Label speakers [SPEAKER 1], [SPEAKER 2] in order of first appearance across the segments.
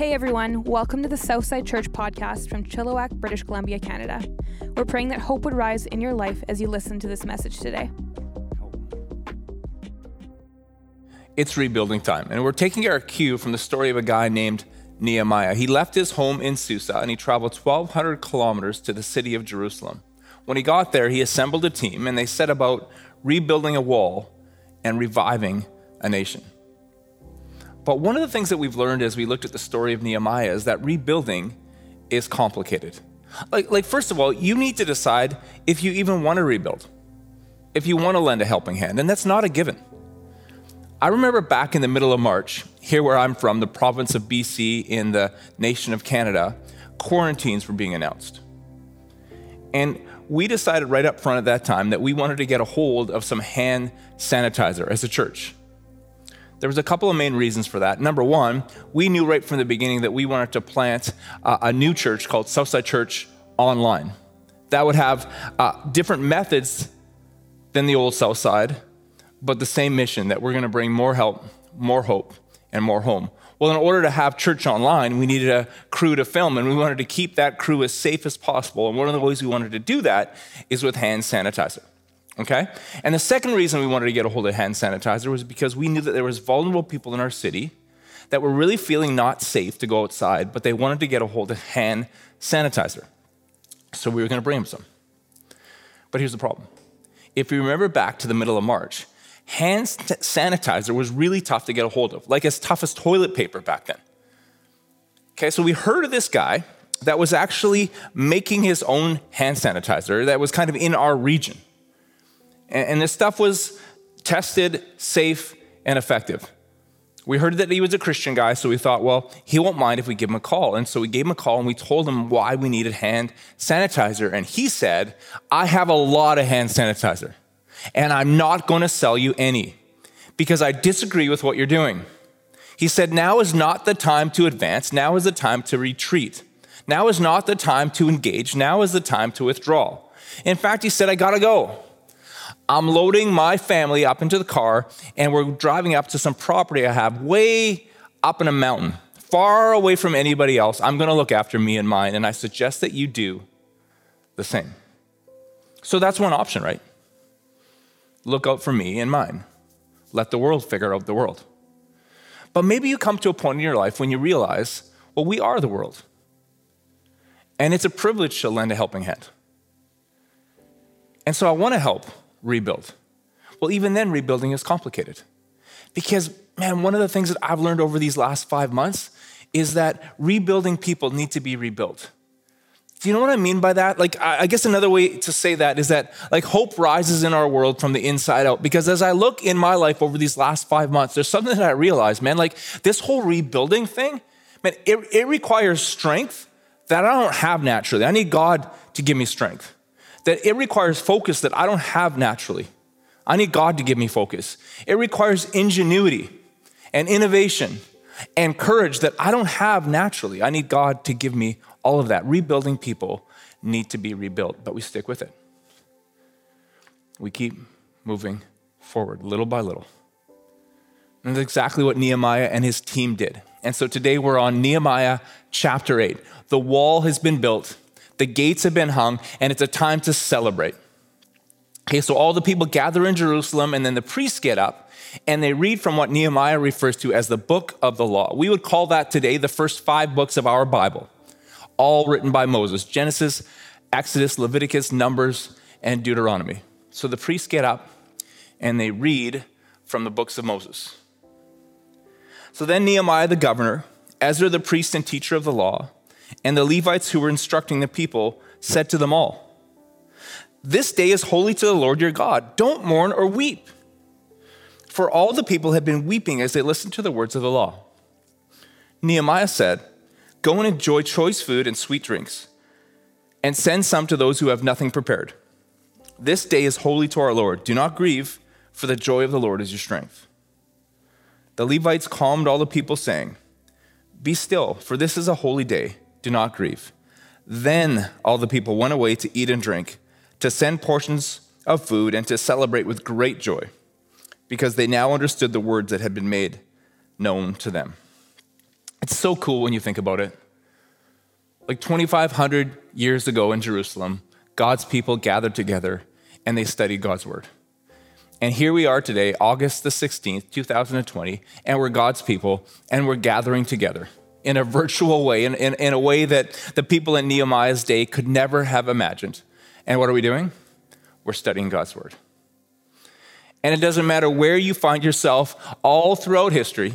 [SPEAKER 1] Hey everyone, welcome to the Southside Church podcast from Chilliwack, British Columbia, Canada. We're praying that hope would rise in your life as you listen to this message today.
[SPEAKER 2] It's rebuilding time, and we're taking our cue from the story of a guy named Nehemiah. He left his home in Susa and he traveled 1,200 kilometers to the city of Jerusalem. When he got there, he assembled a team and they set about rebuilding a wall and reviving a nation. But one of the things that we've learned as we looked at the story of Nehemiah is that rebuilding is complicated. Like, like first of all, you need to decide if you even want to rebuild, if you want to lend a helping hand, and that's not a given. I remember back in the middle of March, here where I'm from, the province of BC in the nation of Canada, quarantines were being announced. And we decided right up front at that time that we wanted to get a hold of some hand sanitizer as a church. There was a couple of main reasons for that. Number one, we knew right from the beginning that we wanted to plant uh, a new church called Southside Church Online. That would have uh, different methods than the old Southside, but the same mission that we're going to bring more help, more hope, and more home. Well, in order to have church online, we needed a crew to film, and we wanted to keep that crew as safe as possible. And one of the ways we wanted to do that is with hand sanitizer. Okay? And the second reason we wanted to get a hold of hand sanitizer was because we knew that there was vulnerable people in our city that were really feeling not safe to go outside, but they wanted to get a hold of hand sanitizer. So we were going to bring them some. But here's the problem. If you remember back to the middle of March, hand sanitizer was really tough to get a hold of, like as tough as toilet paper back then. Okay, so we heard of this guy that was actually making his own hand sanitizer that was kind of in our region. And, this stuff was tested, safe, and effective. We heard that he was a Christian guy, so we thought, well, he won't mind if we give him a call. And so we gave him a call and we told him why we needed hand sanitizer. And he said, I have a lot of hand sanitizer, and I'm not going to sell you any because I disagree with what you're doing. He said, Now is not the time to advance, now is the time to retreat. Now is not the time to engage, now is the time to withdraw. In fact, he said, I gotta go. I'm loading my family up into the car and we're driving up to some property I have way up in a mountain, far away from anybody else. I'm going to look after me and mine, and I suggest that you do the same. So that's one option, right? Look out for me and mine. Let the world figure out the world. But maybe you come to a point in your life when you realize, well, we are the world. And it's a privilege to lend a helping hand. And so I want to help rebuild. Well, even then, rebuilding is complicated. Because, man, one of the things that I've learned over these last five months is that rebuilding people need to be rebuilt. Do you know what I mean by that? Like, I guess another way to say that is that, like, hope rises in our world from the inside out. Because as I look in my life over these last five months, there's something that I realize, man, like, this whole rebuilding thing, man, it, it requires strength that I don't have naturally. I need God to give me strength that it requires focus that I don't have naturally. I need God to give me focus. It requires ingenuity and innovation and courage that I don't have naturally. I need God to give me all of that. Rebuilding people need to be rebuilt, but we stick with it. We keep moving forward little by little. And that's exactly what Nehemiah and his team did. And so today we're on Nehemiah chapter 8. The wall has been built, the gates have been hung, and it's a time to celebrate. Okay, so all the people gather in Jerusalem, and then the priests get up and they read from what Nehemiah refers to as the book of the law. We would call that today the first five books of our Bible, all written by Moses Genesis, Exodus, Leviticus, Numbers, and Deuteronomy. So the priests get up and they read from the books of Moses. So then Nehemiah the governor, Ezra the priest and teacher of the law, and the Levites who were instructing the people said to them all, This day is holy to the Lord your God. Don't mourn or weep. For all the people had been weeping as they listened to the words of the law. Nehemiah said, Go and enjoy choice food and sweet drinks, and send some to those who have nothing prepared. This day is holy to our Lord. Do not grieve, for the joy of the Lord is your strength. The Levites calmed all the people, saying, Be still, for this is a holy day do not grieve. Then all the people went away to eat and drink, to send portions of food, and to celebrate with great joy, because they now understood the words that had been made known to them. It's so cool when you think about it. Like 2,500 years ago in Jerusalem, God's people gathered together and they studied God's word. And here we are today, August the 16th, 2020, and we're God's people and we're gathering together in a virtual way, in, in, in, a way that the people in Nehemiah's day could never have imagined. And what are we doing? We're studying God's word. And it doesn't matter where you find yourself all throughout history.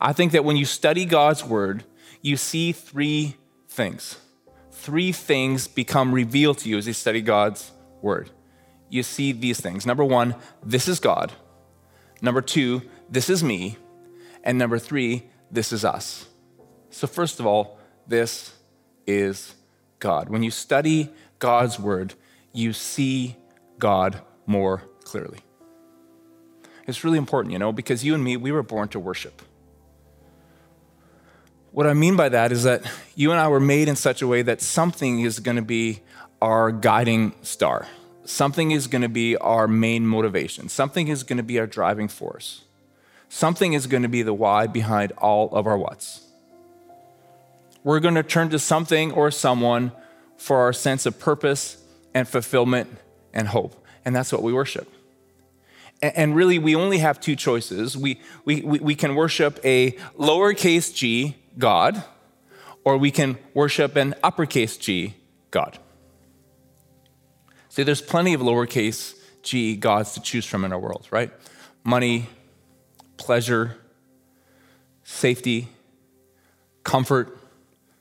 [SPEAKER 2] I think that when you study God's word, you see three things. Three things become revealed to you as you study God's word. You see these things. Number one, this is God. Number two, this is me. And number three, this is us. So, first of all, this is God. When you study God's word, you see God more clearly. It's really important, you know, because you and me, we were born to worship. What I mean by that is that you and I were made in such a way that something is going to be our guiding star. Something is going to be our main motivation. Something is going to be our driving force. Something is going to be the why behind all of our what's. We're going to turn to something or someone for our sense of purpose and fulfillment and hope. And that's what we worship. And really, we only have two choices. We, we, we can worship a lowercase g God, or we can worship an uppercase g God. See, there's plenty of lowercase g gods to choose from in our world, right? Money, pleasure, safety, comfort,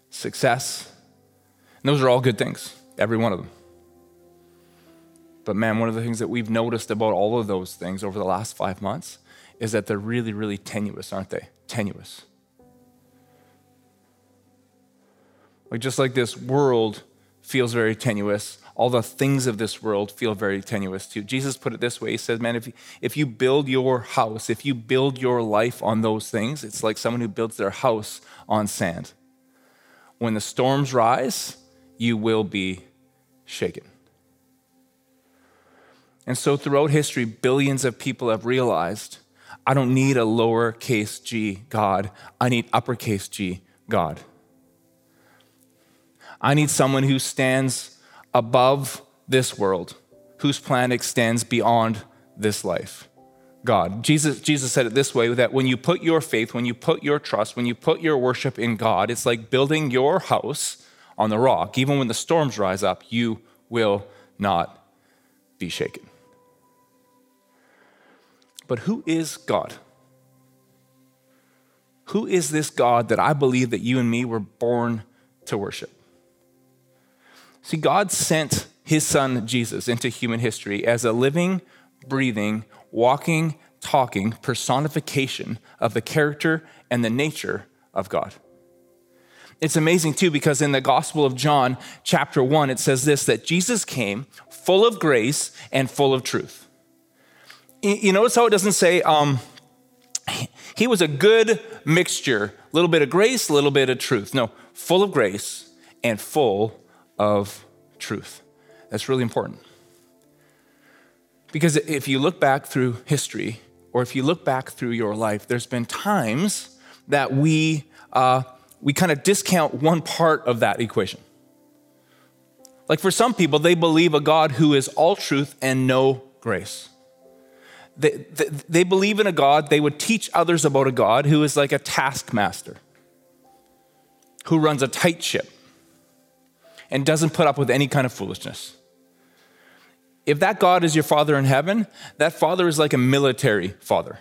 [SPEAKER 2] success. And those are all good things, every one of them. But man, one of the things that we've noticed about all of those things over the last five months is that they're really, really tenuous, aren't they? Tenuous. Like just like this world feels very tenuous, all the things of this world feel very tenuous too. Jesus put it this way He says, Man, if you, if you build your house, if you build your life on those things, it's like someone who builds their house on sand. When the storms rise, you will be shaken. And so throughout history, billions of people have realized I don't need a lowercase g God, I need uppercase G God. I need someone who stands above this world, whose plan extends beyond this life. God. Jesus, Jesus said it this way that when you put your faith, when you put your trust, when you put your worship in God, it's like building your house on the rock. Even when the storms rise up, you will not be shaken. But who is God? Who is this God that I believe that you and me were born to worship? See, God sent his son Jesus into human history as a living, breathing, walking, talking personification of the character and the nature of God. It's amazing too because in the Gospel of John, chapter 1, it says this that Jesus came full of grace and full of truth. You notice how it doesn't say, um, he was a good mixture, a little bit of grace, a little bit of truth. No, full of grace and full of truth. That's really important. Because if you look back through history, or if you look back through your life, there's been times that we, uh, we kind of discount one part of that equation. Like for some people, they believe a God who is all truth and no grace. They, they, they believe in a God, they would teach others about a God who is like a taskmaster, who runs a tight ship and doesn't put up with any kind of foolishness. If that God is your father in heaven, that father is like a military father.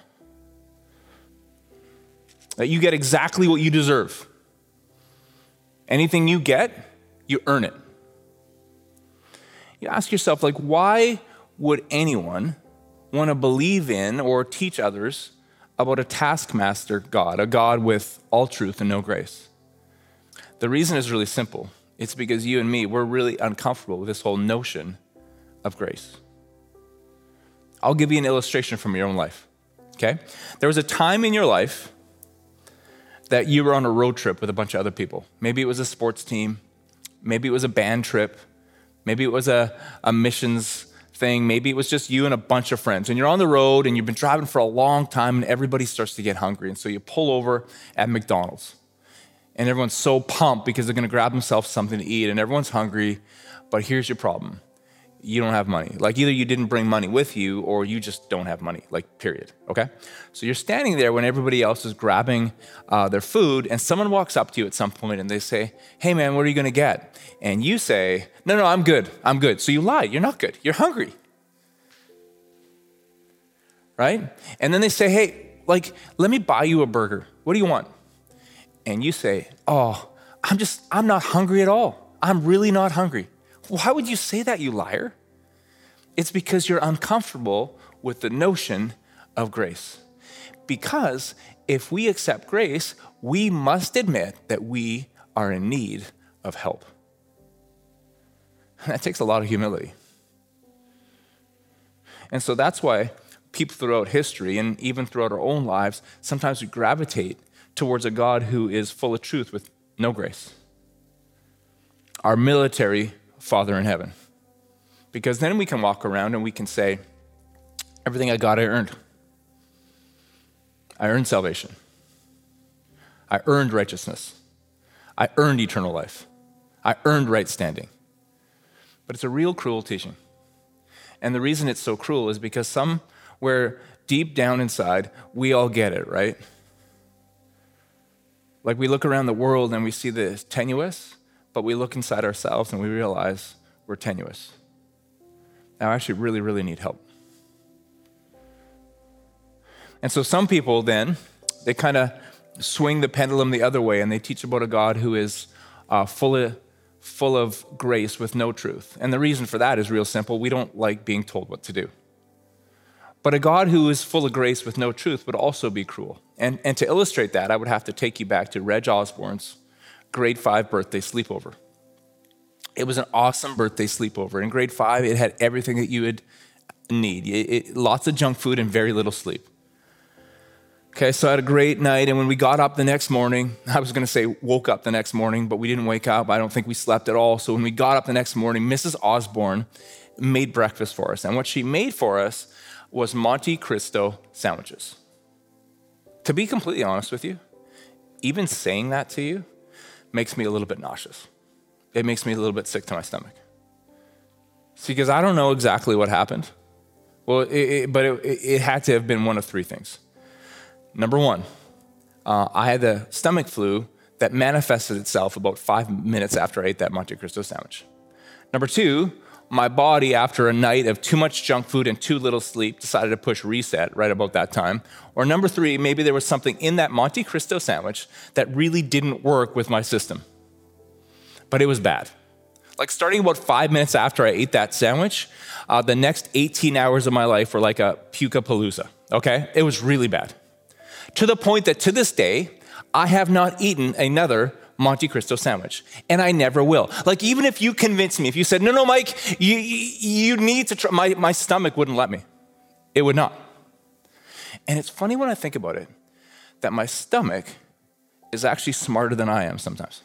[SPEAKER 2] That you get exactly what you deserve. Anything you get, you earn it. You ask yourself, like, why would anyone want to believe in or teach others about a taskmaster God, a God with all truth and no grace? The reason is really simple it's because you and me, we're really uncomfortable with this whole notion of grace. I'll give you an illustration from your own life. Okay? There was a time in your life that you were on a road trip with a bunch of other people. Maybe it was a sports team, maybe it was a band trip, maybe it was a, a missions thing. Maybe it was just you and a bunch of friends, and you're on the road and you've been driving for a long time, and everybody starts to get hungry. And so you pull over at McDonald's, and everyone's so pumped because they're gonna grab themselves something to eat, and everyone's hungry. But here's your problem you don't have money. Like either you didn't bring money with you or you just don't have money, like, period. Okay? So you're standing there when everybody else is grabbing uh, their food, and someone walks up to you at some point and they say, Hey man, what are you gonna get? And you say, No, no, I'm good. I'm good. So you lie. You're not good. You're hungry. Right? And then they say, Hey, like, let me buy you a burger. What do you want? And you say, Oh, I'm just, I'm not hungry at all. I'm really not hungry. Why would you say that, you liar? It's because you're uncomfortable with the notion of grace. Because if we accept grace, we must admit that we are in need of help. That takes a lot of humility. And so that's why people throughout history and even throughout our own lives, sometimes we gravitate towards a God who is full of truth with no grace. Our military Father in heaven. Because then we can walk around and we can say, Everything I got, I earned. I earned salvation. I earned righteousness. I earned eternal life. I earned right standing. But it's a real cruel teaching. And the reason it's so cruel is because somewhere deep down inside, we all get it, right? Like we look around the world and we see the tenuous, but we look inside ourselves and we realize we're tenuous. Now, I actually really, really need help. And so some people then, they kind of swing the pendulum the other way and they teach about a God who is uh, full, of, full of grace with no truth. And the reason for that is real simple we don't like being told what to do. But a God who is full of grace with no truth would also be cruel. And, and to illustrate that, I would have to take you back to Reg Osborne's grade five birthday sleepover. It was an awesome birthday sleepover. In grade five, it had everything that you would need it, it, lots of junk food and very little sleep. Okay, so I had a great night, and when we got up the next morning, I was gonna say woke up the next morning, but we didn't wake up. I don't think we slept at all. So when we got up the next morning, Mrs. Osborne made breakfast for us. And what she made for us was Monte Cristo sandwiches. To be completely honest with you, even saying that to you makes me a little bit nauseous. It makes me a little bit sick to my stomach. See, because I don't know exactly what happened. Well, it, it, but it, it, had to have been one of three things. Number one, uh, I had the stomach flu that manifested itself about five minutes after I ate that Monte Cristo sandwich. Number two, my body, after a night of too much junk food and too little sleep, decided to push reset right about that time. Or number three, maybe there was something in that Monte Cristo sandwich that really didn't work with my system. But it was bad. Like starting about five minutes after I ate that sandwich, uh, the next 18 hours of my life were like a puka palooza. Okay? It was really bad. To the point that to this day, I have not eaten another Monte Cristo sandwich, and I never will. Like, even if you convinced me, if you said, no, no, Mike, you, you need to try, my, my stomach wouldn't let me. It would not. And it's funny when I think about it that my stomach is actually smarter than I am sometimes.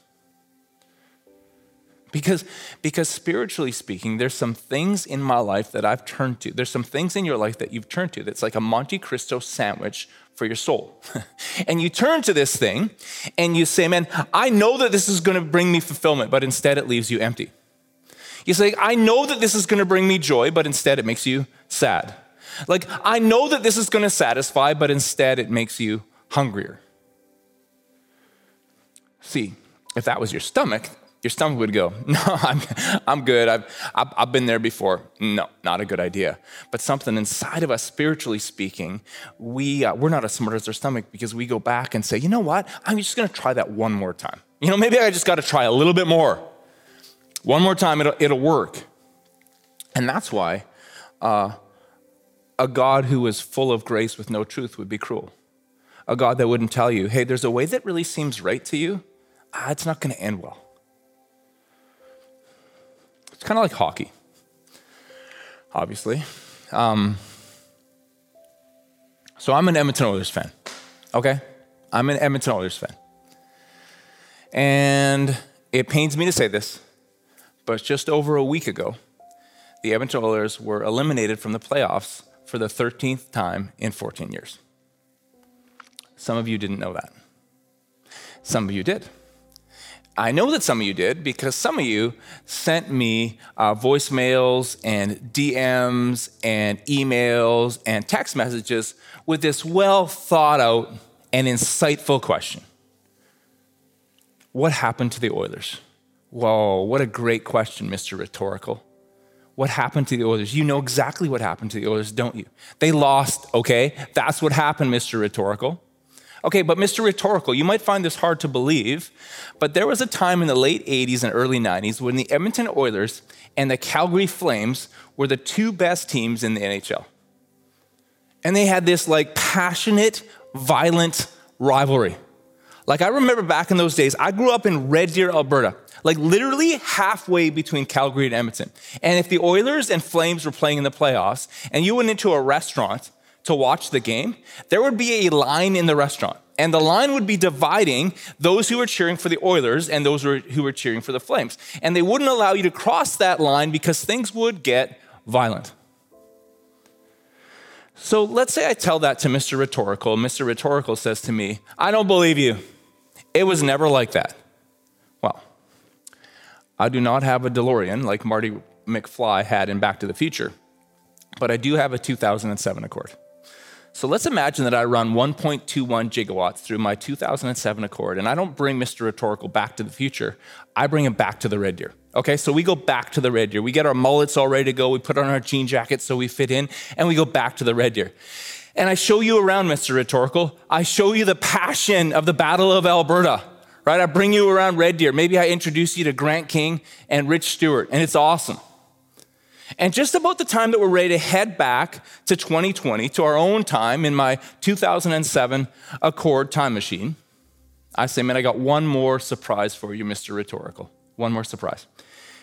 [SPEAKER 2] Because, because spiritually speaking, there's some things in my life that I've turned to. There's some things in your life that you've turned to that's like a Monte Cristo sandwich for your soul. and you turn to this thing and you say, Man, I know that this is going to bring me fulfillment, but instead it leaves you empty. You say, I know that this is going to bring me joy, but instead it makes you sad. Like, I know that this is going to satisfy, but instead it makes you hungrier. See, if that was your stomach, your stomach would go, No, I'm, I'm good. I've, I've, I've been there before. No, not a good idea. But something inside of us, spiritually speaking, we, uh, we're not as smart as our stomach because we go back and say, You know what? I'm just going to try that one more time. You know, maybe I just got to try a little bit more. One more time, it'll, it'll work. And that's why uh, a God who is full of grace with no truth would be cruel. A God that wouldn't tell you, hey, there's a way that really seems right to you. Ah, it's not going to end well. It's kind of like hockey, obviously. Um, so I'm an Edmonton Oilers fan, okay? I'm an Edmonton Oilers fan. And it pains me to say this, but just over a week ago, the Edmonton Oilers were eliminated from the playoffs for the 13th time in 14 years. Some of you didn't know that. Some of you did. I know that some of you did because some of you sent me uh, voicemails and DMs and emails and text messages with this well thought out and insightful question What happened to the Oilers? Whoa, what a great question, Mr. Rhetorical. What happened to the Oilers? You know exactly what happened to the Oilers, don't you? They lost, okay? That's what happened, Mr. Rhetorical. Okay, but Mr. Rhetorical, you might find this hard to believe, but there was a time in the late 80s and early 90s when the Edmonton Oilers and the Calgary Flames were the two best teams in the NHL. And they had this like passionate, violent rivalry. Like I remember back in those days, I grew up in Red Deer, Alberta, like literally halfway between Calgary and Edmonton. And if the Oilers and Flames were playing in the playoffs and you went into a restaurant to watch the game, there would be a line in the restaurant. And the line would be dividing those who were cheering for the Oilers and those who were cheering for the Flames. And they wouldn't allow you to cross that line because things would get violent. So let's say I tell that to Mr. Rhetorical. Mr. Rhetorical says to me, I don't believe you. It was never like that. Well, I do not have a DeLorean like Marty McFly had in Back to the Future, but I do have a 2007 Accord. So let's imagine that I run 1.21 gigawatts through my 2007 Accord, and I don't bring Mr. Rhetorical back to the future. I bring him back to the Red Deer. Okay, so we go back to the Red Deer. We get our mullets all ready to go. We put on our jean jackets so we fit in, and we go back to the Red Deer. And I show you around, Mr. Rhetorical. I show you the passion of the Battle of Alberta, right? I bring you around Red Deer. Maybe I introduce you to Grant King and Rich Stewart, and it's awesome. And just about the time that we're ready to head back to 2020, to our own time in my 2007 Accord time machine, I say, man, I got one more surprise for you, Mr. Rhetorical. One more surprise.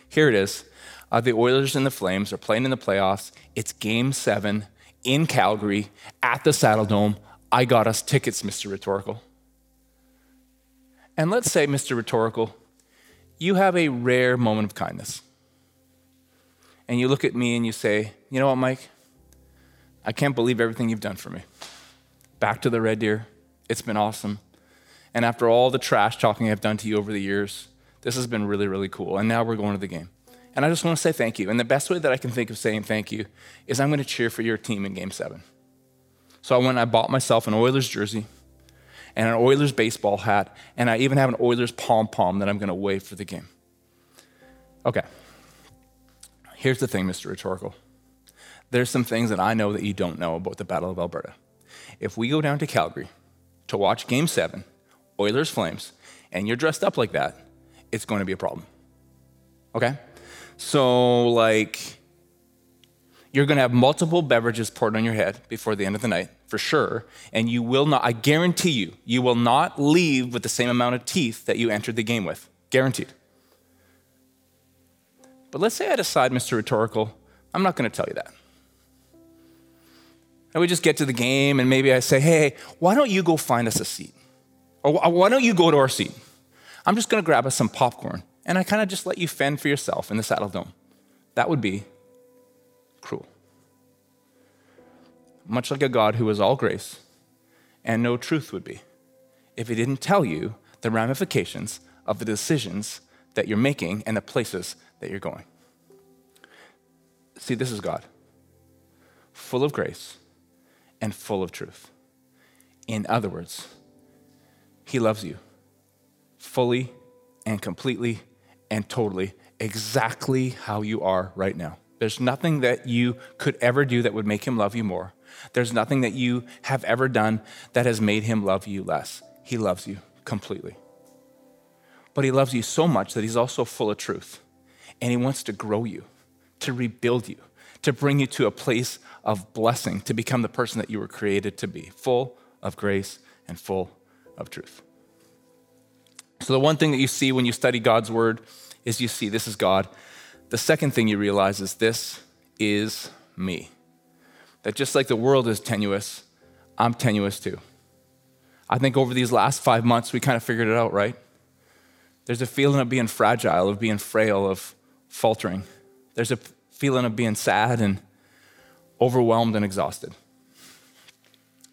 [SPEAKER 2] Here it is. Uh, the Oilers and the Flames are playing in the playoffs. It's game seven in Calgary at the Saddledome. I got us tickets, Mr. Rhetorical. And let's say, Mr. Rhetorical, you have a rare moment of kindness and you look at me and you say, You know what, Mike? I can't believe everything you've done for me. Back to the Red Deer. It's been awesome. And after all the trash talking I've done to you over the years, this has been really, really cool. And now we're going to the game. And I just want to say thank you. And the best way that I can think of saying thank you is I'm going to cheer for your team in game seven. So I went and I bought myself an Oilers jersey and an Oilers baseball hat, and I even have an Oilers pom pom that I'm going to wave for the game. Okay. Here's the thing, Mr. Rhetorical. There's some things that I know that you don't know about the Battle of Alberta. If we go down to Calgary to watch Game 7, Oilers Flames, and you're dressed up like that, it's going to be a problem. Okay? So, like, you're going to have multiple beverages poured on your head before the end of the night, for sure. And you will not, I guarantee you, you will not leave with the same amount of teeth that you entered the game with. Guaranteed. But let's say I decide, Mr. Rhetorical, I'm not going to tell you that. And we just get to the game, and maybe I say, hey, why don't you go find us a seat? Or why don't you go to our seat? I'm just going to grab us some popcorn. And I kind of just let you fend for yourself in the Saddledome. That would be cruel. Much like a God who is all grace and no truth would be if he didn't tell you the ramifications of the decisions that you're making and the places that you're going. See, this is God, full of grace and full of truth. In other words, He loves you fully and completely and totally, exactly how you are right now. There's nothing that you could ever do that would make Him love you more. There's nothing that you have ever done that has made Him love you less. He loves you completely. But He loves you so much that He's also full of truth and He wants to grow you, to rebuild you, to bring you to a place of blessing, to become the person that you were created to be, full of grace and full of truth. So, the one thing that you see when you study God's word is you see this is God. The second thing you realize is this is me. That just like the world is tenuous, I'm tenuous too. I think over these last five months, we kind of figured it out, right? There's a feeling of being fragile, of being frail, of faltering. There's a feeling of being sad and overwhelmed and exhausted.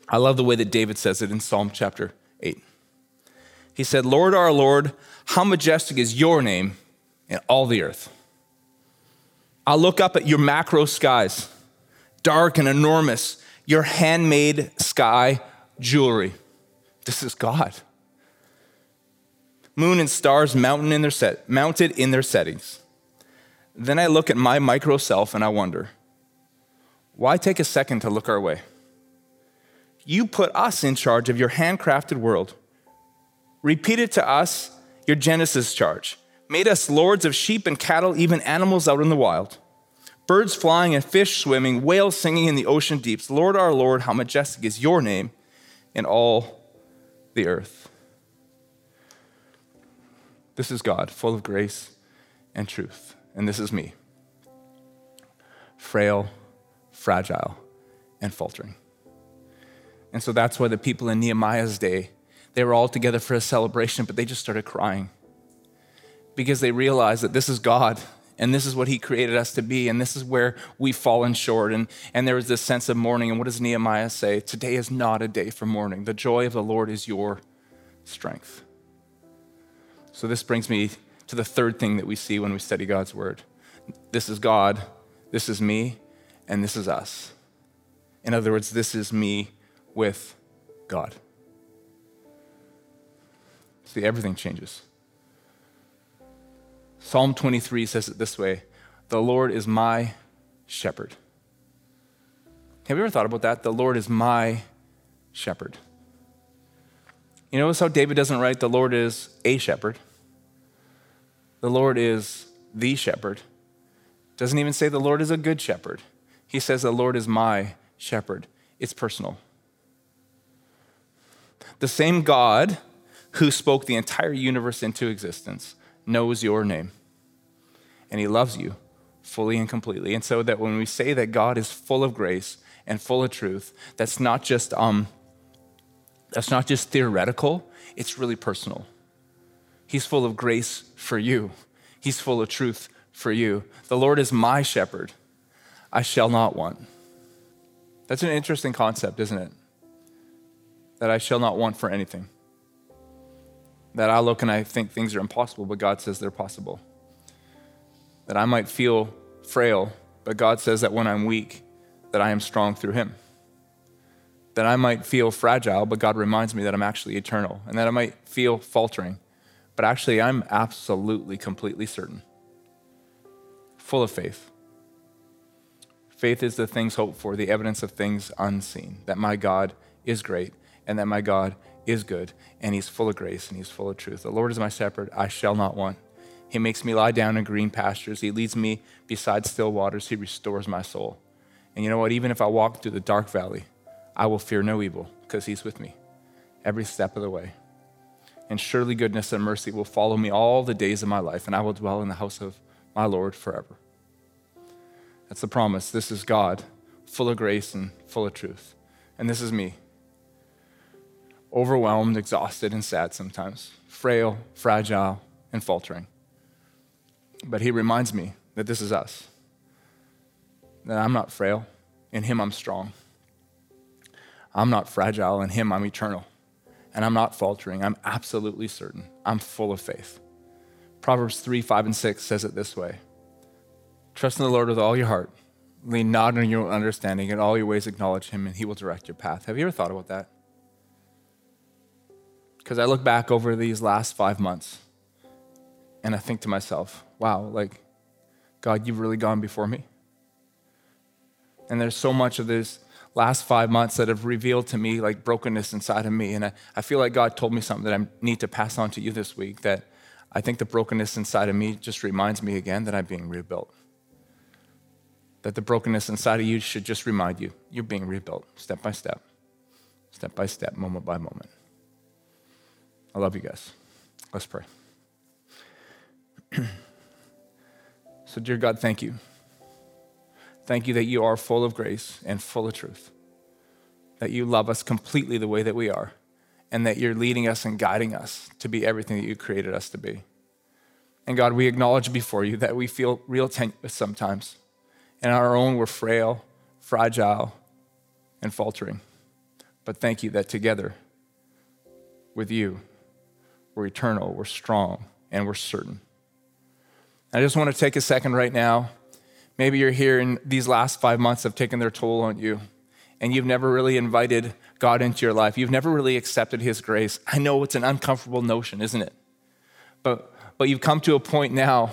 [SPEAKER 2] I love the way that David says it in Psalm chapter 8. He said, Lord our Lord, how majestic is your name in all the earth. I look up at your macro skies, dark and enormous, your handmade sky jewelry. This is God. Moon and stars mounted in their, set, mounted in their settings. Then I look at my micro self and I wonder, why take a second to look our way? You put us in charge of your handcrafted world. Repeated to us your Genesis charge. Made us lords of sheep and cattle, even animals out in the wild. Birds flying and fish swimming, whales singing in the ocean deeps. Lord our Lord, how majestic is your name in all the earth. This is God, full of grace and truth. And this is me, frail, fragile, and faltering. And so that's why the people in Nehemiah's day, they were all together for a celebration, but they just started crying. Because they realized that this is God and this is what he created us to be and this is where we've fallen short. And, and there was this sense of mourning. And what does nehemiah say? Today is not a day for mourning. The joy of the lord is your strength. So this brings me to the third thing that we see when we study god's word this is god this is me and this is us in other words this is me with god see everything changes Psalm 23 says it this way The Lord is my shepherd. Have you ever thought about that? The Lord is my shepherd. You notice how David doesn't write, The Lord is a shepherd. The Lord is the shepherd. Doesn't even say the Lord is a good shepherd. He says, The Lord is my shepherd. It's personal. The same God who spoke the entire universe into existence knows your name and he loves you fully and completely. And so that when we say that God is full of grace and full of truth, that's not just um, that's not just theoretical, it's really personal. He's full of grace for you. He's full of truth for you. The Lord is my shepherd. I shall not want. That's an interesting concept, isn't it? That I shall not want for anything that I look and I think things are impossible, but God says they're possible. That I might feel frail, but God says that when I'm weak, that I am strong through Him. That I might feel fragile, but God reminds me that I'm actually eternal. And that I might feel faltering, but actually I'm absolutely, completely certain. Full of faith. Faith is the things hoped for, the evidence of things unseen. That my God is great and that my God is good, and he's full of grace and he's full of truth. The Lord is my shepherd, I shall not want. He makes me lie down in green pastures. He leads me beside still waters. He restores my soul. And you know what? Even if I walk through the dark valley, I will fear no evil because he's with me every step of the way. And surely goodness and mercy will follow me all the days of my life, and I will dwell in the house of my Lord forever. That's the promise. This is God, full of grace and full of truth. And this is me, overwhelmed, exhausted, and sad sometimes, frail, fragile, and faltering. But he reminds me that this is us, that I'm not frail. In him, I'm strong. I'm not fragile. In him, I'm eternal. And I'm not faltering. I'm absolutely certain. I'm full of faith. Proverbs 3 5 and 6 says it this way Trust in the Lord with all your heart. Lean not on your understanding. In all your ways, acknowledge him, and he will direct your path. Have you ever thought about that? Because I look back over these last five months and I think to myself, wow, like, God, you've really gone before me. And there's so much of this last five months that have revealed to me like brokenness inside of me. And I, I feel like God told me something that I need to pass on to you this week that I think the brokenness inside of me just reminds me again that I'm being rebuilt. That the brokenness inside of you should just remind you you're being rebuilt step by step, step by step, moment by moment. I love you guys. Let's pray. so, dear God, thank you. Thank you that you are full of grace and full of truth, that you love us completely the way that we are, and that you're leading us and guiding us to be everything that you created us to be. And God, we acknowledge before you that we feel real tenuous sometimes, And our own, we're frail, fragile, and faltering. But thank you that together with you, we're eternal, we're strong, and we're certain. I just want to take a second right now. Maybe you're here and these last five months have taken their toll on you, and you've never really invited God into your life. You've never really accepted His grace. I know it's an uncomfortable notion, isn't it? But, but you've come to a point now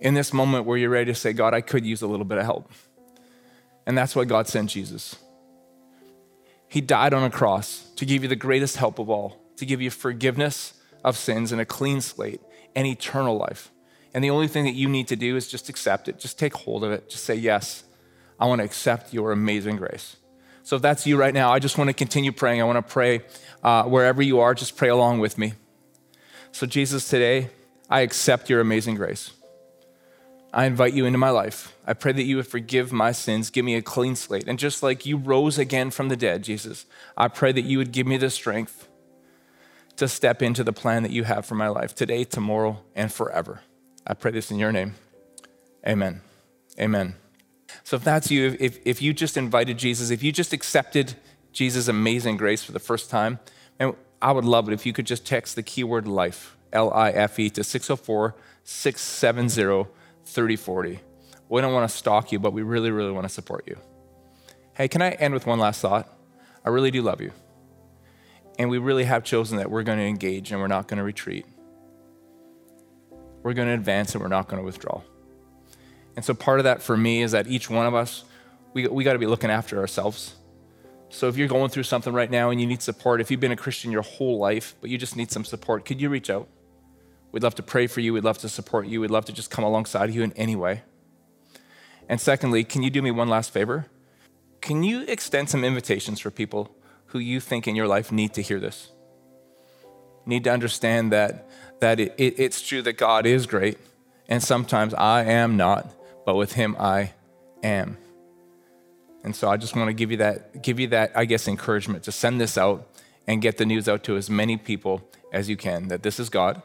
[SPEAKER 2] in this moment where you're ready to say, God, I could use a little bit of help. And that's why God sent Jesus. He died on a cross to give you the greatest help of all, to give you forgiveness of sins and a clean slate and eternal life. And the only thing that you need to do is just accept it, just take hold of it, just say, Yes, I want to accept your amazing grace. So if that's you right now, I just want to continue praying. I want to pray uh, wherever you are, just pray along with me. So, Jesus, today, I accept your amazing grace. I invite you into my life. I pray that you would forgive my sins, give me a clean slate. And just like you rose again from the dead, Jesus, I pray that you would give me the strength to step into the plan that you have for my life today, tomorrow, and forever. I pray this in your name. Amen. Amen. So if that's you, if, if you just invited Jesus, if you just accepted Jesus' amazing grace for the first time, and I would love it if you could just text the keyword life, L I F E, to 604 670 3040. We don't want to stalk you, but we really, really want to support you. Hey, can I end with one last thought? I really do love you. And we really have chosen that we're going to engage and we're not going to retreat. We're going to advance and we're not going to withdraw. And so part of that for me is that each one of us, we, we got to be looking after ourselves. So if you're going through something right now and you need support, if you've been a Christian your whole life, but you just need some support, could you reach out? We'd love to pray for you. We'd love to support you. We'd love to just come alongside you in any way. And secondly, can you do me one last favor? Can you extend some invitations for people who you think in your life need to hear this? Need to understand that, that it, it, it's true that God is great, and sometimes I am not but with him I am. And so I just want to give you that, give you that, I guess, encouragement to send this out and get the news out to as many people as you can that this is God,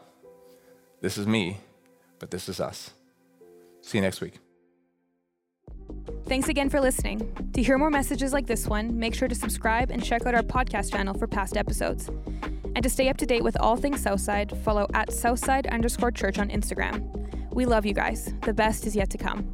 [SPEAKER 2] this is me, but this is us. See you next week.
[SPEAKER 1] Thanks again for listening. To hear more messages like this one, make sure to subscribe and check out our podcast channel for past episodes. And to stay up to date with all things Southside, follow at Southside underscore church on Instagram. We love you guys. The best is yet to come.